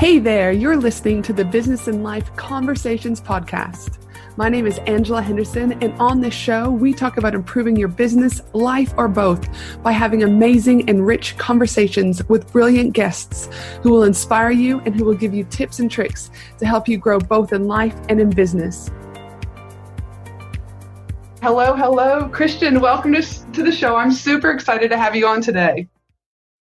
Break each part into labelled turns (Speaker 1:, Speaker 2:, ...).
Speaker 1: Hey there, you're listening to the Business and Life Conversations podcast. My name is Angela Henderson, and on this show, we talk about improving your business, life, or both by having amazing and rich conversations with brilliant guests who will inspire you and who will give you tips and tricks to help you grow both in life and in business. Hello, hello, Christian. Welcome to, the show. I'm super excited to have you on today.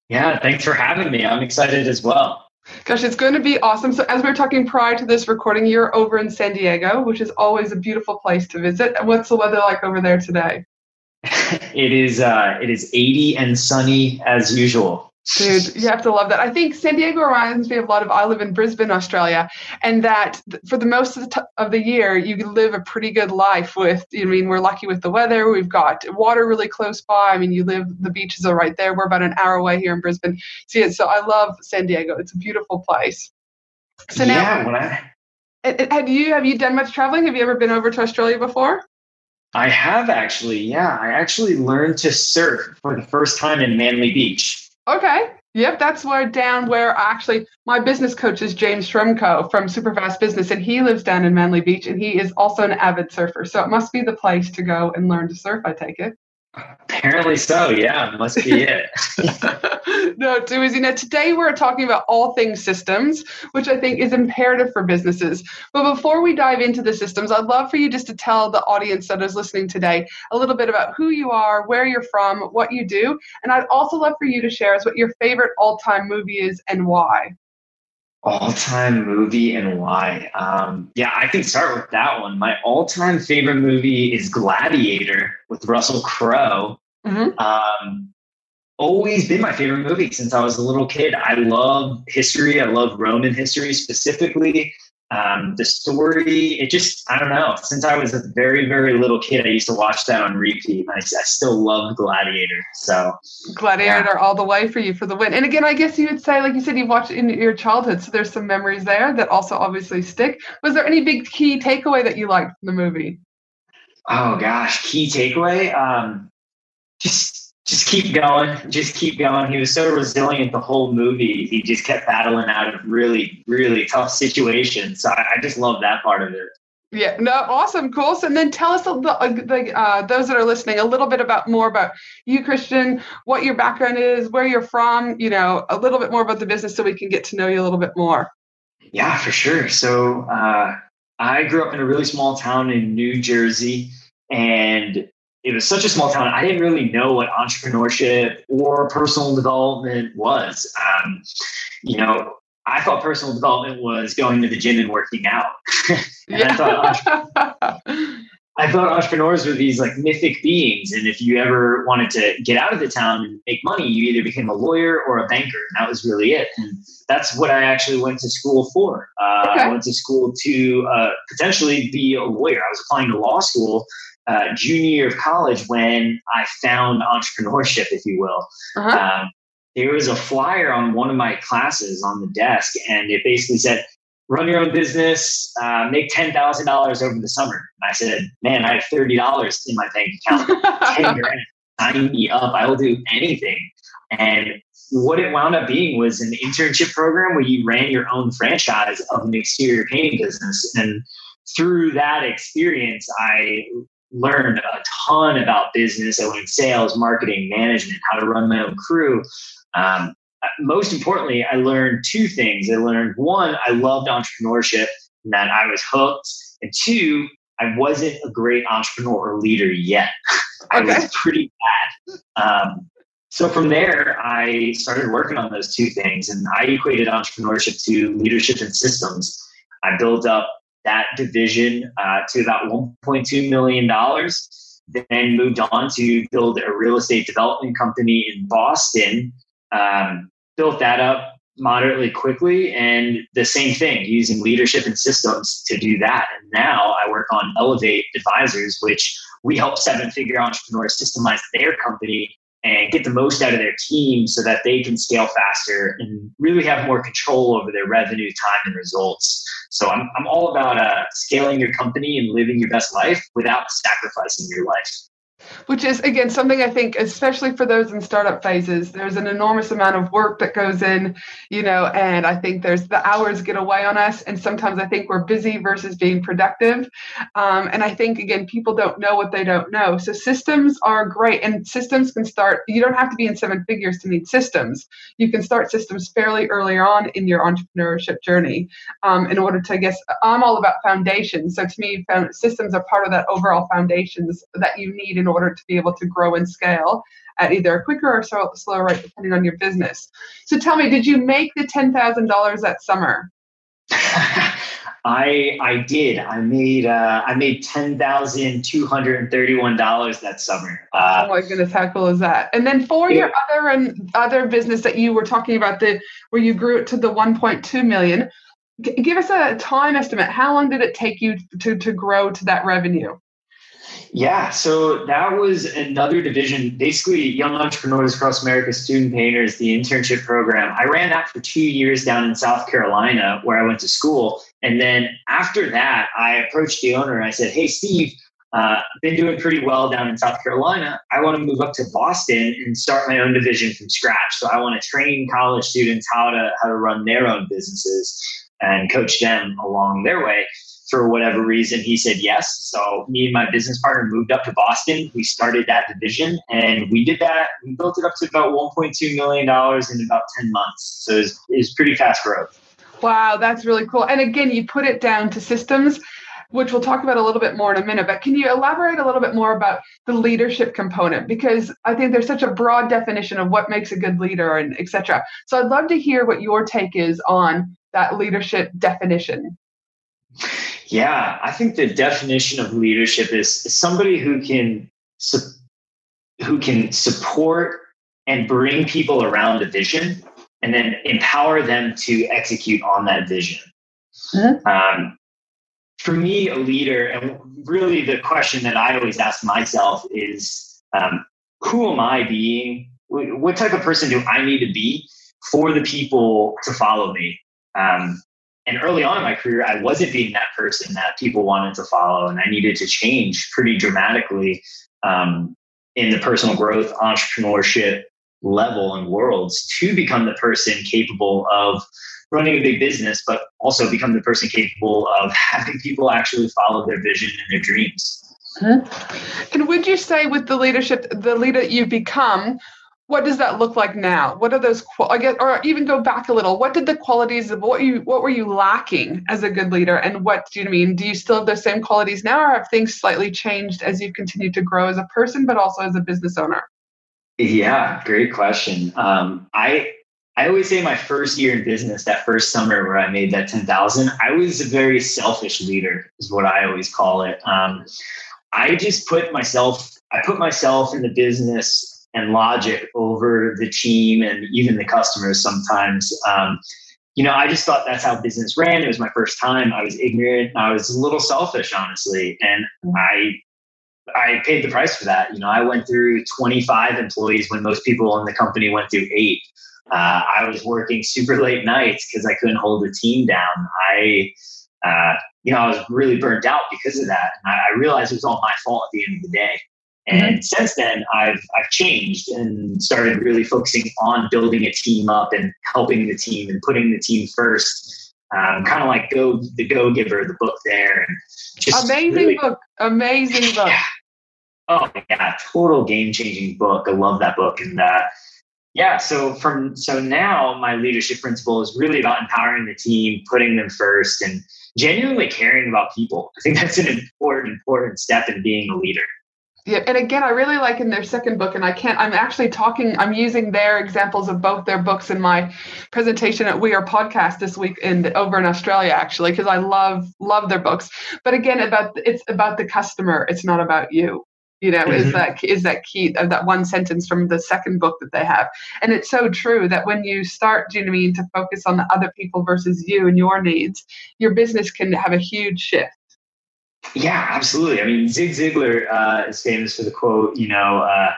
Speaker 2: Yeah, thanks for having me. I'm excited as well.
Speaker 1: Gosh, it's going to be awesome. So, as we were talking prior to this recording, you're over in San Diego, which is always a beautiful place to visit. What's the weather like over there today?
Speaker 2: it is uh, it is 80 and sunny as usual.
Speaker 1: Dude, you have to love that. I think San Diego reminds me of a lot of. I live in Brisbane, Australia, and that for the most of the, t- of the year, you live a pretty good life. With, I mean, we're lucky with the weather. We've got water really close by. I mean, you live. The beaches are right there. We're about an hour away here in Brisbane. See, it so I love San Diego. It's a beautiful place.
Speaker 2: So now, yeah, when I
Speaker 1: have you have you done much traveling? Have you ever been over to Australia before?
Speaker 2: I have actually. Yeah, I actually learned to surf for the first time in Manly Beach.
Speaker 1: Okay. Yep, that's where down where actually my business coach is James Schramko from Superfast Business, and he lives down in Manly Beach, and he is also an avid surfer. So it must be the place to go and learn to surf. I take it.
Speaker 2: Apparently so. Yeah, must be it.
Speaker 1: no, too easy. Now, today we're talking about all things systems, which I think is imperative for businesses. But before we dive into the systems, I'd love for you just to tell the audience that is listening today a little bit about who you are, where you're from, what you do. And I'd also love for you to share us what your favorite all time movie is and why
Speaker 2: all-time movie and why. Um, yeah i can start with that one. My all-time favorite movie is gladiator with russell crowe. Mm-hmm. um, always been my favorite movie since i was a little kid. I love history. I love roman history specifically um, the story it just i don't know. Since i was a very very little kid i used to watch that on repeat i, I still love gladiator so.
Speaker 1: Gladiator yeah. all the way for you for the win. And again i guess you would say like you said you watched in your childhood so there's some memories there that also obviously stick. Was there any big key takeaway that you liked from the movie?
Speaker 2: Oh gosh. Key takeaway? Um, just just keep going, just keep going. He was so resilient the whole movie. He just kept battling out of really, really tough situations. So I, I just love that part of it.
Speaker 1: Yeah, no, awesome, cool. So and then tell us, the, the, uh, those that are listening, a little bit about more about you, Christian, what your background is, where you're from, you know, a little bit more about the business so we can get to know you a little bit more.
Speaker 2: Yeah, for sure. So uh, I grew up in a really small town in New Jersey, and it was such a small town. I didn't really know what entrepreneurship or personal development was. Um, you know, I thought personal development was going to the gym and working out. and yeah. I, thought I thought entrepreneurs were these like mythic beings. And if you ever wanted to get out of the town and make money, you either became a lawyer or a banker. And that was really it. And that's what I actually went to school for. Uh, okay. I went to school to uh, potentially be a lawyer. I was applying to law school uh, junior year of college when I found entrepreneurship, if you will. Uh-huh. Um, there was a flyer on one of my classes on the desk, and it basically said, "Run your own business, uh, make ten thousand dollars over the summer." And I said, "Man, I have thirty dollars in my bank account. grand. Sign me up. I will do anything." And what it wound up being was an internship program where you ran your own franchise of an exterior painting business and through that experience, I learned a ton about business. I learned sales, marketing, management, how to run my own crew. Um, most importantly, I learned two things. I learned one, I loved entrepreneurship and that I was hooked. And two, I wasn't a great entrepreneur or leader yet. I okay. was pretty bad. Um, so from there, I started working on those two things and I equated entrepreneurship to leadership and systems. I built up that division uh, to about $1.2 million. Then moved on to build a real estate development company in Boston. Um, built that up moderately quickly, and the same thing using leadership and systems to do that. And now I work on Elevate Advisors, which we help seven figure entrepreneurs systemize their company and get the most out of their team so that they can scale faster and really have more control over their revenue, time, and results. So I'm, I'm all about uh, scaling your company and living your best life without sacrificing your life.
Speaker 1: Which is again something I think, especially for those in startup phases, there's an enormous amount of work that goes in, you know, and I think there's the hours get away on us, and sometimes I think we're busy versus being productive, um, and I think again people don't know what they don't know. So systems are great, and systems can start. You don't have to be in seven figures to need systems. You can start systems fairly early on in your entrepreneurship journey. Um, in order to, I guess, I'm all about foundations. So to me, systems are part of that overall foundations that you need in order to be able to grow and scale at either a quicker or slow, slower rate, depending on your business. So tell me, did you make the ten thousand dollars that summer?
Speaker 2: I I did. I made uh, I made ten thousand two hundred and thirty one dollars that summer.
Speaker 1: Uh, oh my goodness, how cool is that? And then for your other and other business that you were talking about, the where you grew it to the one point two million, give us a time estimate. How long did it take you to to grow to that revenue?
Speaker 2: Yeah, so that was another division, basically Young Entrepreneurs Across America Student Painters, the internship program. I ran that for two years down in South Carolina where I went to school. And then after that, I approached the owner and I said, Hey, Steve, uh, been doing pretty well down in South Carolina. I want to move up to Boston and start my own division from scratch. So I want to train college students how to how to run their own businesses and coach them along their way for whatever reason, he said yes. So me and my business partner moved up to Boston. We started that division and we did that. We built it up to about $1.2 million in about 10 months. So it was, it was pretty fast growth.
Speaker 1: Wow, that's really cool. And again, you put it down to systems, which we'll talk about a little bit more in a minute. But can you elaborate a little bit more about the leadership component? Because I think there's such a broad definition of what makes a good leader and etc. So I'd love to hear what your take is on that leadership definition.
Speaker 2: Yeah, I think the definition of leadership is, is somebody who can su- who can support and bring people around a vision and then empower them to execute on that vision. Mm-hmm. Um, for me, a leader, and really the question that I always ask myself is um, who am I being? What type of person do I need to be for the people to follow me? Um, and early on in my career, I wasn't being that person that people wanted to follow, and I needed to change pretty dramatically um, in the personal growth, entrepreneurship level and worlds to become the person capable of running a big business, but also become the person capable of having people actually follow their vision and their dreams.
Speaker 1: And would you say, with the leadership, the leader you've become, what does that look like now? What are those? I guess, or even go back a little. What did the qualities of what you what were you lacking as a good leader, and what do you mean? Do you still have those same qualities now, or have things slightly changed as you've continued to grow as a person, but also as a business owner?
Speaker 2: Yeah, great question. Um, I I always say my first year in business, that first summer where I made that ten thousand, I was a very selfish leader, is what I always call it. Um, I just put myself, I put myself in the business and logic over the team and even the customers sometimes. Um, you know, I just thought that's how business ran. It was my first time. I was ignorant. I was a little selfish, honestly, and I I paid the price for that. You know, I went through 25 employees when most people in the company went through eight. Uh, I was working super late nights because I couldn't hold the team down. I, uh, you know, I was really burnt out because of that. And I, I realized it was all my fault at the end of the day. And mm-hmm. since then, I've I've changed and started really focusing on building a team up and helping the team and putting the team first. Um, kind of like go the Go Giver, the book there. And
Speaker 1: just amazing really, book, amazing book.
Speaker 2: Yeah. Oh yeah, total game changing book. I love that book, and uh, yeah. So from so now, my leadership principle is really about empowering the team, putting them first, and genuinely caring about people. I think that's an important important step in being a leader.
Speaker 1: Yeah, and again, I really like in their second book, and I can't. I'm actually talking. I'm using their examples of both their books in my presentation at We Are Podcast this week in over in Australia, actually, because I love love their books. But again, about it's about the customer. It's not about you. You know, mm-hmm. is that is that key of that one sentence from the second book that they have, and it's so true that when you start, do you know I mean, to focus on the other people versus you and your needs, your business can have a huge shift.
Speaker 2: Yeah, absolutely. I mean, Zig Ziglar uh, is famous for the quote, you know, uh,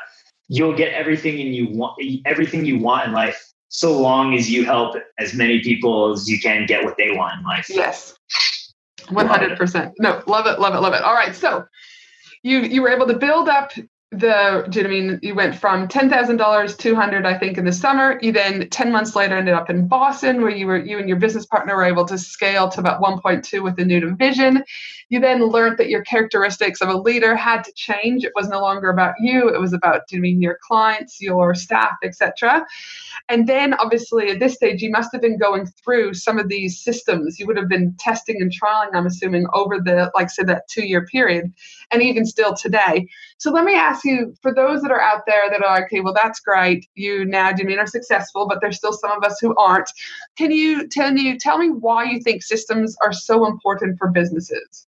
Speaker 2: you'll get everything and you want everything you want in life so long as you help as many people as you can get what they want in life.
Speaker 1: Yes. 100%. No, love it, love it, love it. All right. So you you were able to build up the do you know I mean you went from ten thousand dollars, two hundred, I think, in the summer. You then ten months later ended up in Boston, where you were you and your business partner were able to scale to about one point two with the new division. You then learned that your characteristics of a leader had to change. It was no longer about you; it was about do you know I mean your clients, your staff, etc. And then, obviously, at this stage, you must have been going through some of these systems. You would have been testing and trialing, I'm assuming, over the like say that two year period, and even still today. So let me ask you for those that are out there that are okay, well, that's great. You now, do mean are successful, but there's still some of us who aren't. Can you tell you tell me why you think systems are so important for businesses?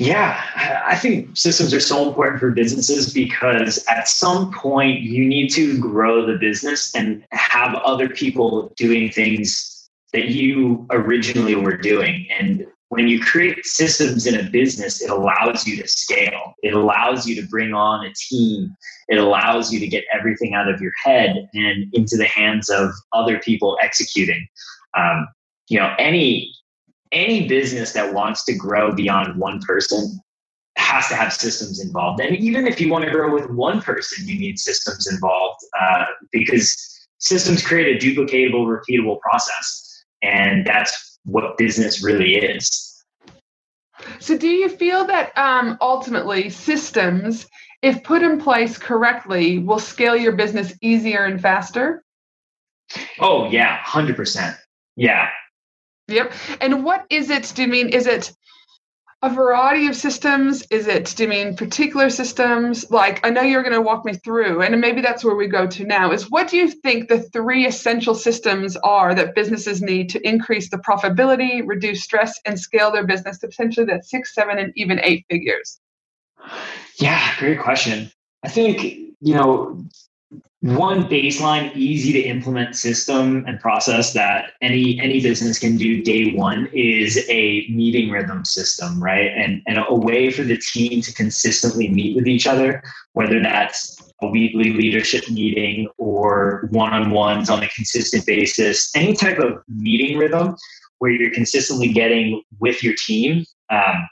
Speaker 2: Yeah, I think systems are so important for businesses because at some point you need to grow the business and have other people doing things that you originally were doing. And when you create systems in a business, it allows you to scale. It allows you to bring on a team. It allows you to get everything out of your head and into the hands of other people executing. Um, you know, any any business that wants to grow beyond one person has to have systems involved. And even if you want to grow with one person, you need systems involved uh, because systems create a duplicatable, repeatable process, and that's what business really is.
Speaker 1: So, do you feel that um, ultimately systems, if put in place correctly, will scale your business easier and faster?
Speaker 2: Oh, yeah, 100%. Yeah.
Speaker 1: Yep. And what is it? Do you mean, is it a variety of systems? Is it, do you mean particular systems? Like, I know you're going to walk me through, and maybe that's where we go to now, is what do you think the three essential systems are that businesses need to increase the profitability, reduce stress, and scale their business to potentially that six, seven, and even eight figures?
Speaker 2: Yeah, great question. I think, you know, one baseline easy to implement system and process that any any business can do day one is a meeting rhythm system right? And and a way for the team to consistently meet with each other whether that's a weekly leadership meeting or one-on-ones on a consistent basis any type of meeting rhythm where you're consistently getting with your team um,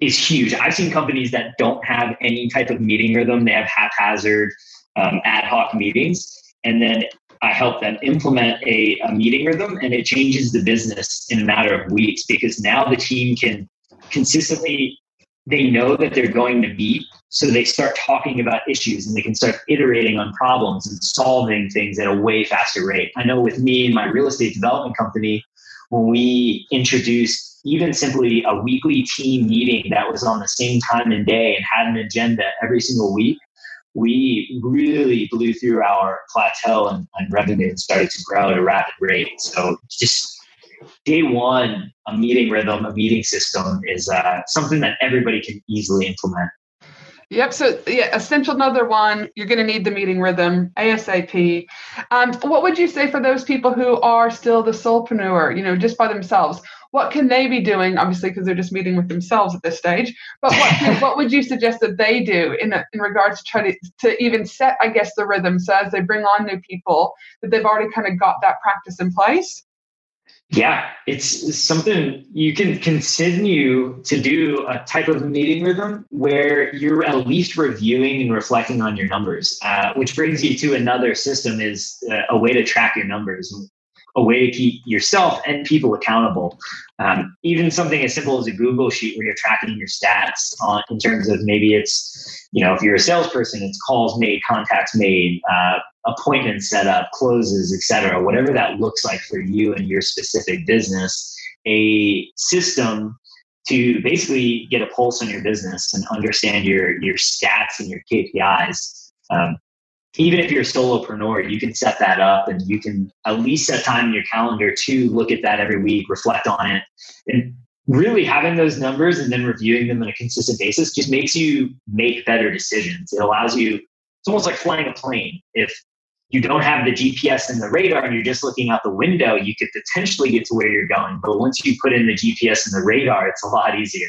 Speaker 2: is huge. I've seen companies that don't have any type of meeting rhythm. They have haphazard um, ad hoc meetings. And then I help them implement a, a meeting rhythm and it changes the business in a matter of weeks because now the team can consistently they know that they're going to meet so they start talking about issues and they can start iterating on problems and solving things at a way faster rate i know with me and my real estate development company when we introduced even simply a weekly team meeting that was on the same time and day and had an agenda every single week we really blew through our plateau and, and revenue and started to grow at a rapid rate. So just day one, a meeting rhythm, a meeting system is uh, something that everybody can easily implement.
Speaker 1: Yep. So, yeah, essential another one. You're going to need the meeting rhythm ASAP. Um, what would you say for those people who are still the solopreneur, you know, just by themselves? What can they be doing? Obviously, because they're just meeting with themselves at this stage. But what can, what would you suggest that they do in in regards to try to to even set, I guess, the rhythm so as they bring on new people that they've already kind of got that practice in place?
Speaker 2: Yeah, it's something you can continue to do a type of meeting rhythm where you're at least reviewing and reflecting on your numbers, uh, which brings you to another system is uh, a way to track your numbers a way to keep yourself and people accountable. Um, even something as simple as a Google sheet where you're tracking your stats on, in terms of maybe it's, you know, if you're a salesperson, it's calls made, contacts made, uh, appointments set up, closes, etc. Whatever that looks like for you and your specific business, a system to basically get a pulse on your business and understand your your stats and your KPIs. Um, even if you're a solopreneur, you can set that up and you can at least set time in your calendar to look at that every week, reflect on it. And really having those numbers and then reviewing them on a consistent basis just makes you make better decisions. It allows you, it's almost like flying a plane. If you don't have the GPS and the radar and you're just looking out the window, you could potentially get to where you're going. But once you put in the GPS and the radar, it's a lot easier.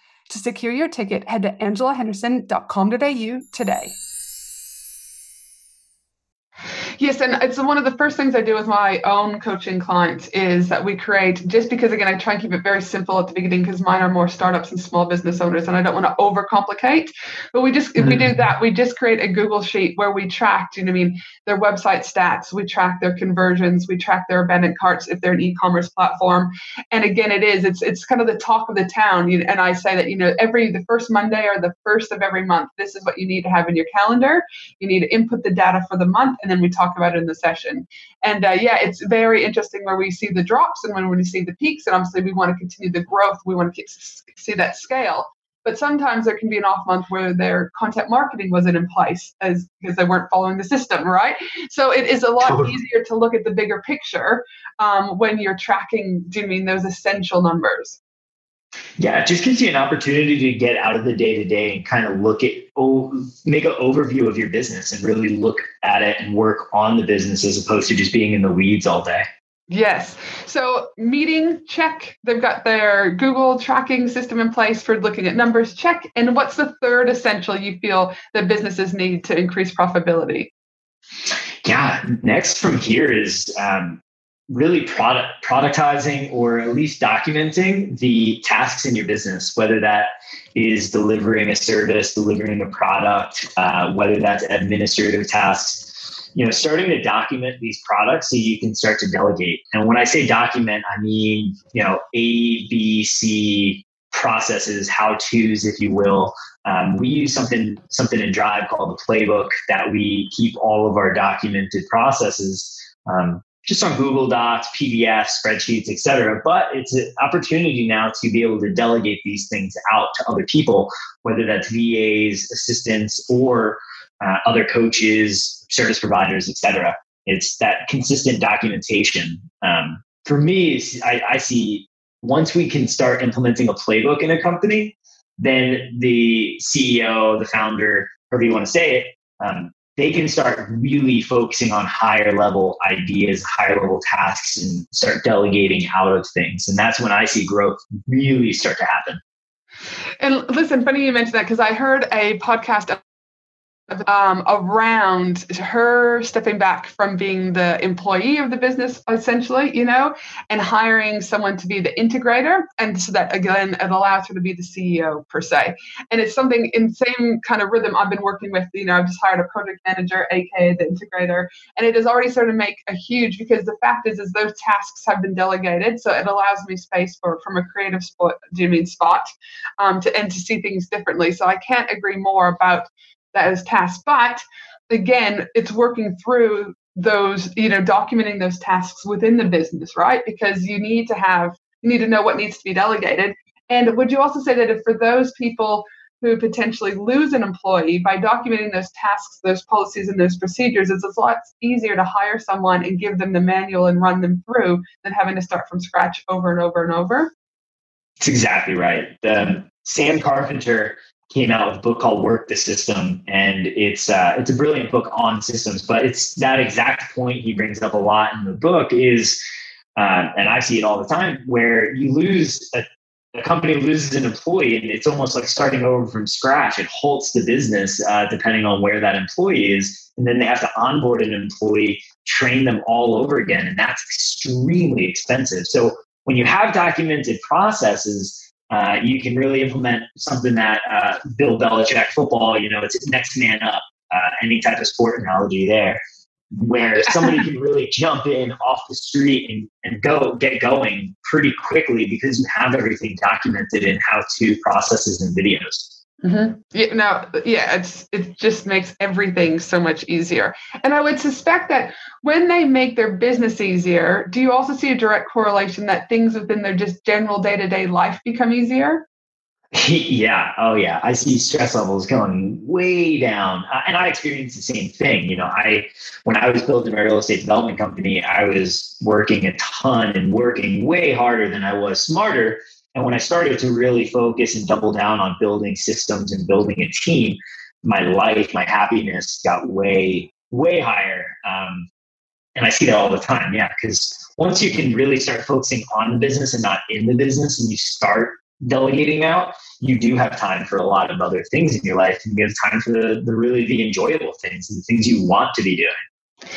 Speaker 1: To secure your ticket, head to angelahenderson.com.au today. Yes, and it's one of the first things I do with my own coaching clients is that we create just because again I try and keep it very simple at the beginning because mine are more startups and small business owners and I don't want to overcomplicate. But we just if we do mm-hmm. that, we just create a Google sheet where we track, you know, I mean, their website stats, we track their conversions, we track their abandoned carts if they're an e-commerce platform. And again, it is it's it's kind of the talk of the town. You know, and I say that you know every the first Monday or the first of every month, this is what you need to have in your calendar. You need to input the data for the month, and then we talk about it in the session. And uh, yeah, it's very interesting where we see the drops and when we see the peaks. And obviously, we want to continue the growth. We want to see that scale. But sometimes there can be an off month where their content marketing wasn't in place as because they weren't following the system, right? So it is a lot totally. easier to look at the bigger picture um, when you're tracking, do you mean those essential numbers?
Speaker 2: Yeah, it just gives you an opportunity to get out of the day to day and kind of look at, oh, make an overview of your business and really look at it and work on the business as opposed to just being in the weeds all day.
Speaker 1: Yes. So, meeting, check. They've got their Google tracking system in place for looking at numbers, check. And what's the third essential you feel that businesses need to increase profitability?
Speaker 2: Yeah, next from here is um, really product productizing or at least documenting the tasks in your business whether that is delivering a service delivering a product uh, whether that's administrative tasks. You know starting to document these products so you can start to delegate. And when i say document i mean you know a b c processes how to's if you will. Um, we use something something in drive called the playbook that we keep all of our documented processes um, just on Google Docs, PDFs, spreadsheets, etc. But it's an opportunity now to be able to delegate these things out to other people, whether that's VAs, assistants, or uh, other coaches, service providers, etc. It's that consistent documentation. Um, for me, I, I see once we can start implementing a playbook in a company, then the CEO, the founder, however you want to say it, um, they can start really focusing on higher level ideas, higher level tasks, and start delegating out of things. And that's when I see growth really start to happen.
Speaker 1: And listen, funny you mentioned that because I heard a podcast um, around her stepping back from being the employee of the business, essentially, you know, and hiring someone to be the integrator. And so that, again, it allows her to be the CEO per se. And it's something in same kind of rhythm I've been working with, you know, I've just hired a project manager, aka the integrator, and it has already started to make a huge because the fact is, is those tasks have been delegated. So it allows me space for from a creative spot, do you mean spot, um, to and to see things differently. So I can't agree more about those tasks. But again, it's working through those, you know, documenting those tasks within the business, right? Because you need to have, you need to know what needs to be delegated. And would you also say that if for those people who potentially lose an employee by documenting those tasks, those policies, and those procedures, it's a lot easier to hire someone and give them the manual and run them through than having to start from scratch over and over and over?
Speaker 2: That's exactly right. Um, Sam Carpenter came out with a book called Work the System, and it's uh, it's a brilliant book on systems. But it's that exact point he brings up a lot in the book is, uh, and I see it all the time, where you lose a, a, company loses an employee, and it's almost like starting over from scratch. It halts the business uh, depending on where that employee is, and then they have to onboard an employee, train them all over again, and that's extremely expensive. So when you have documented processes uh, you can really implement something that uh, Bill Belichick football, you know, it's next man up, uh, any type of sport analogy there, where somebody can really jump in off the street and, and go get going pretty quickly because you have everything documented in how to processes and videos.
Speaker 1: Mm-hmm. Yeah, no, yeah, it's it just makes everything so much easier. And I would suspect that when they make their business easier, do you also see a direct correlation that things within their just general day to day life become easier?
Speaker 2: yeah. Oh, yeah. I see stress levels going way down, uh, and I experienced the same thing. You know, I when I was building my real estate development company, I was working a ton and working way harder than I was smarter and when I started to really focus and double down on building systems and building a team, my life, my happiness got way, way higher. Um, and I see that all the time. Yeah. Because once you can really start focusing on the business and not in the business and you start delegating out, you do have time for a lot of other things in your life and you have time for the, the really the enjoyable things and the things you want to be doing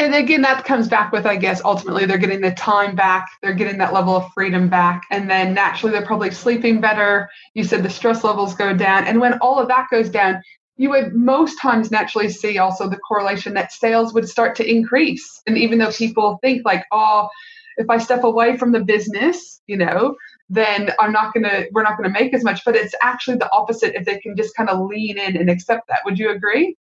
Speaker 1: and again that comes back with i guess ultimately they're getting the time back they're getting that level of freedom back and then naturally they're probably sleeping better. You said the stress levels go down and when all of that goes down you would most times naturally see also the correlation that sales would start to increase. And even though people think like oh if i step away from the business you know then i'm not to we're not to make as much but it's actually the opposite if they can just kind of lean in and accept that. Would you agree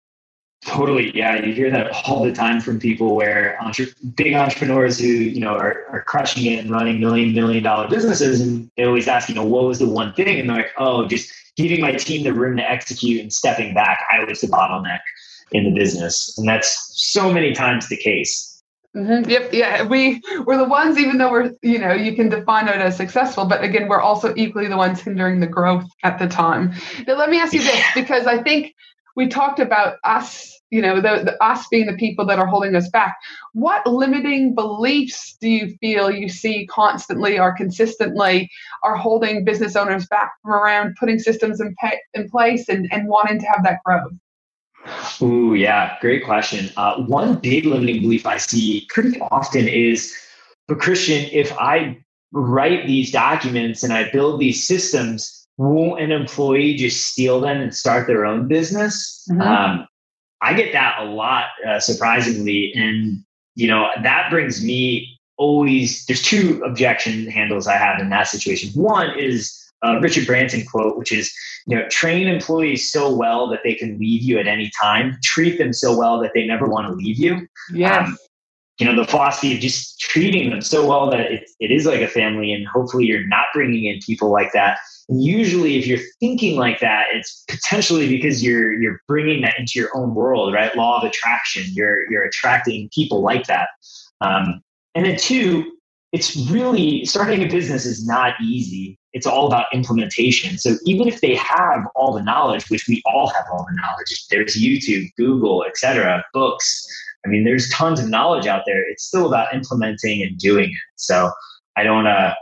Speaker 2: Totally. Yeah. You hear that all the time from people where entre- big entrepreneurs who, you know, are, are crushing it and running million, million dollar businesses. And they always ask, you know, what was the one thing? And they're like, oh, just giving my team the room to execute and stepping back. I was the bottleneck in the business. And that's so many times the case.
Speaker 1: Mm-hmm. Yep. Yeah. We we're the ones, even though we're you know you can define it as successful, but again, we're also equally the ones hindering the growth at the time. Now, let me ask you this because I think we talked about us you know the, the, us being the people that are holding us back what limiting beliefs do you feel you see constantly or consistently are holding business owners back from around putting systems in, pe- in place and, and wanting to have that growth
Speaker 2: Ooh, yeah, great question. Uh, one big limiting belief I see pretty often is, but Christian, if I write these documents and I build these systems, won't an employee just steal them and start their own business? Mm-hmm. Um, I get that a lot, uh, surprisingly. And, you know, that brings me always, there's two objection handles I have in that situation. One is a Richard Branson quote, which is, you know, train employees so well that they can leave you at any time, treat them so well that they never want to leave you.
Speaker 1: Yeah. Um,
Speaker 2: you know, the philosophy of just treating them so well that it, it is like a family and hopefully you're not bringing in people like that usually if you're thinking like that it's potentially because you're you're bringing that into your own world right? Law of attraction. You're you're attracting people like that. Um, and then two it's really starting a business is not easy. It's all about implementation. So even if they have all the knowledge which we all have all the knowledge there's youtube google etc books. I mean there's tons of knowledge out there. It's still about implementing and doing it. So i don't uh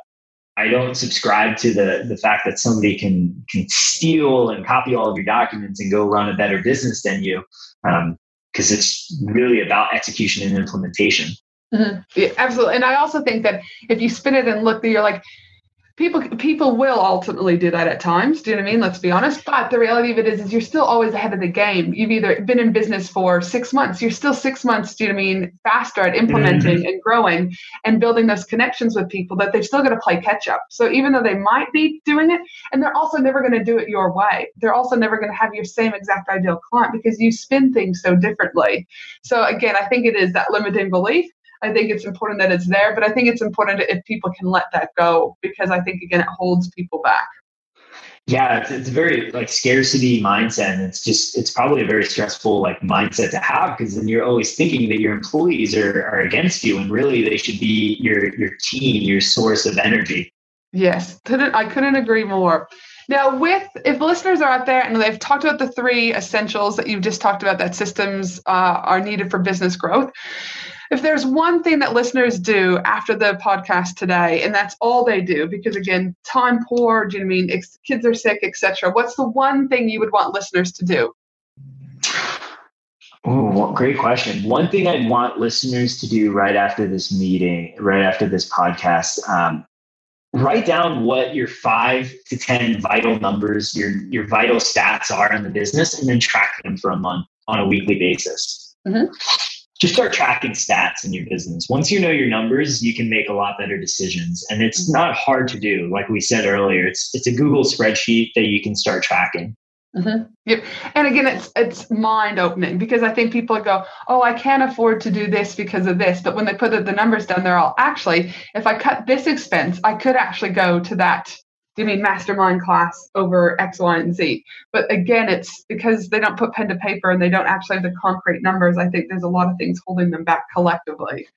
Speaker 2: I don't subscribe to the the fact that somebody can can steal and copy all of your documents and go run a better business than you, because um, it's really about execution and implementation.
Speaker 1: Mm-hmm. Yeah, absolutely, and I also think that if you spin it and look, that you're like, people people will ultimately do that at times do you know what i mean? Let's be honest. But the reality of it is is you're still always ahead of the game. You've either been in business for six months you're still six months do you know what i mean faster at implementing mm-hmm. and growing and building those connections with people that they've still got to play catch up. So even though they might be doing it and they're also never going to do it your way. They're also never going to have your same exact ideal client because you spin things so differently. So again i think it is that limiting belief I think it's important that it's there, but I think it's important if people can let that go because I think again it holds people back.
Speaker 2: Yeah, it's, it's a very like scarcity mindset. And it's just it's probably a very stressful like mindset to have because then you're always thinking that your employees are, are against you and really they should be your your team, your source of energy.
Speaker 1: Yes, couldn't I couldn't agree more. Now, with if listeners are out there and they've talked about the three essentials that you've just talked about, that systems uh, are needed for business growth if there's one thing that listeners do after the podcast today, and that's all they do, because again, time poor, do you know I mean kids are sick, etc. What's the one thing you would want listeners to do?
Speaker 2: Oh, great question. One thing I'd want listeners to do right after this meeting, right after this podcast, um, write down what your five to ten vital numbers, your your vital stats are in the business, and then track them for a month on a weekly basis. Mm-hmm just start tracking stats in your business. Once you know your numbers, you can make a lot better decisions. And it's mm-hmm. not hard to do. Like we said earlier, it's it's a Google spreadsheet that you can start tracking.
Speaker 1: Mm-hmm. Yep. And again, it's it's mind opening because I think people go, "Oh, I can't afford to do this because of this," but when they put the numbers down, they're all actually, if I cut this expense, I could actually go to that. Do mean mastermind class over X, Y, and Z? But again, it's because they don't put pen to paper and they don't actually have the concrete numbers. I think there's a lot of things holding them back collectively.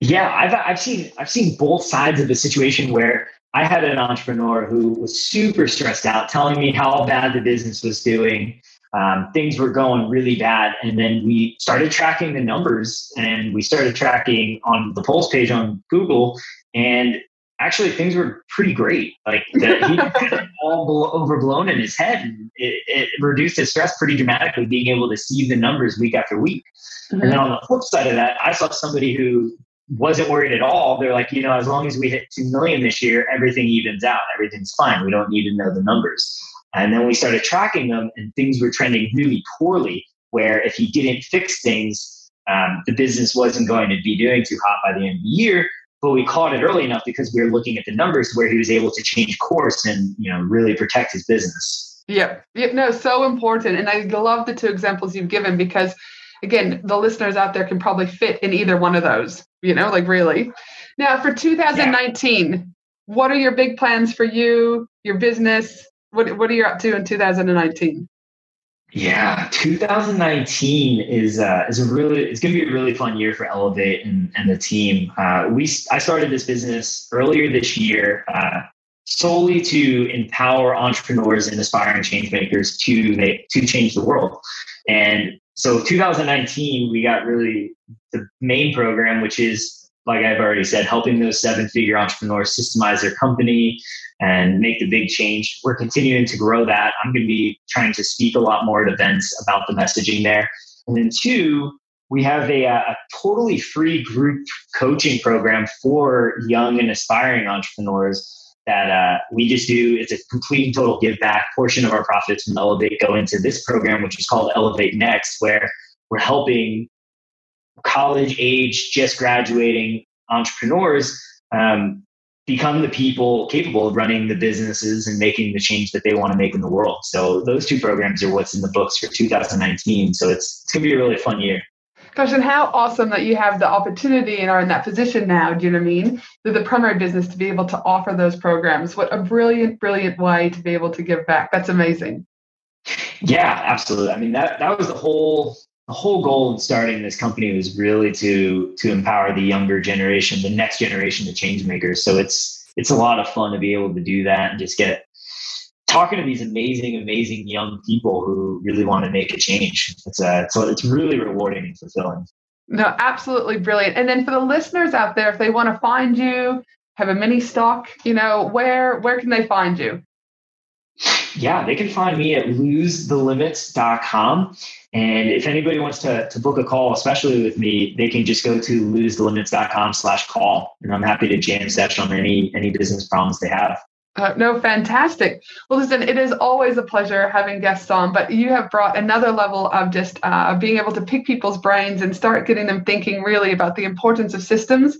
Speaker 2: Yeah, I've I've seen I've seen both sides of the situation where I had an entrepreneur who was super stressed out, telling me how bad the business was doing. Um, things were going really bad. And then we started tracking the numbers and we started tracking on the Pulse page on Google. And actually, things were pretty great. Like the, he had all overblown in his head. And it, it, reduced his stress pretty dramatically, being able to see the numbers week after week. Mm-hmm. And then on the flip side of that, I saw somebody who wasn't worried at all. They're like, you know, as long as we hit 2 million this year, everything evens out. Everything's fine. We don't need to know the numbers. And then we started tracking them and things were trending really poorly where if he didn't fix things, um, the business wasn't going to be doing too hot by the end of the year. But we caught it early enough because we were looking at the numbers where he was able to change course and, you know, really protect his business.
Speaker 1: Yeah. yeah no, so important. And I love the two examples you've given because again, the listeners out there can probably fit in either one of those, you know, like really. Now, for 2019, yeah. what are your big plans for you, your business? What, what are you up to in 2019?
Speaker 2: Yeah, 2019 is uh, is a really it's going to be a really fun year for Elevate and, and the team. Uh, we I started this business earlier this year uh, solely to empower entrepreneurs and aspiring change makers to make to change the world. And so 2019, we got really the main program, which is like I've already said, helping those seven figure entrepreneurs systemize their company and make the big change. We're continuing to grow that. I'm going to be trying to speak a lot more at events about the messaging there. And then two, we have a, a totally free group coaching program for young and aspiring entrepreneurs that uh, we just do. It's a complete and total give back. Portion of our profits from Elevate go into this program, which is called Elevate Next, where we're helping college age, just graduating entrepreneurs um, become the people capable of running the businesses and making the change that they want to make in the world. So those two programs are what's in the books for 2019. So it's, it's going to be a really fun year.
Speaker 1: Gosh, and how awesome that you have the opportunity and are in that position now. Do you know what I mean? Through the primary business to be able to offer those programs. What a brilliant, brilliant way to be able to give back. That's amazing.
Speaker 2: Yeah, absolutely. I mean that that was the whole the whole goal in starting this company was really to to empower the younger generation, the next generation of change makers. So it's it's a lot of fun to be able to do that and just get talking to these amazing, amazing young people who really want to make a change. It's uh, so it's really rewarding and fulfilling.
Speaker 1: No, absolutely brilliant. And then for the listeners out there, if they want to find you, have a mini stock, you know, where where can they find you?
Speaker 2: Yeah, they can find me at losethelimits.com. And if anybody wants to, to book a call, especially with me, they can just go to losethelimits.com slash call. And I'm happy to jam session on any any business problems they have.
Speaker 1: Uh, no, fantastic. Well, listen, it is always a pleasure having guests on, but you have brought another level of just uh, being able to pick people's brains and start getting them thinking really about the importance of systems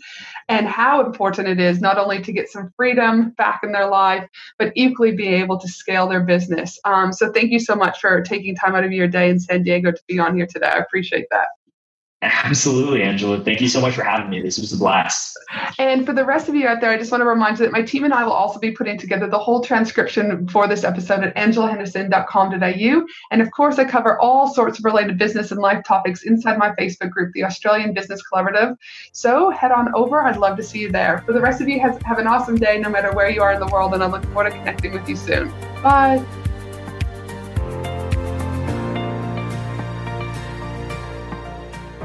Speaker 1: and how important it is not only to get some freedom back in their life, but equally be able to scale their business. Um, so, thank you so much for taking time out of your day in San Diego to be on here today. I appreciate that.
Speaker 2: Absolutely, Angela. Thank you so much for having me. This was a blast.
Speaker 1: And for the rest of you out there, I just want to remind you that my team and I will also be putting together the whole transcription for this episode at angelahenderson.com.au. And of course, I cover all sorts of related business and life topics inside my Facebook group, the Australian Business Collaborative. So head on over. I'd love to see you there. For the rest of you, have, have an awesome day no matter where you are in the world. And I look forward to connecting with you soon. Bye.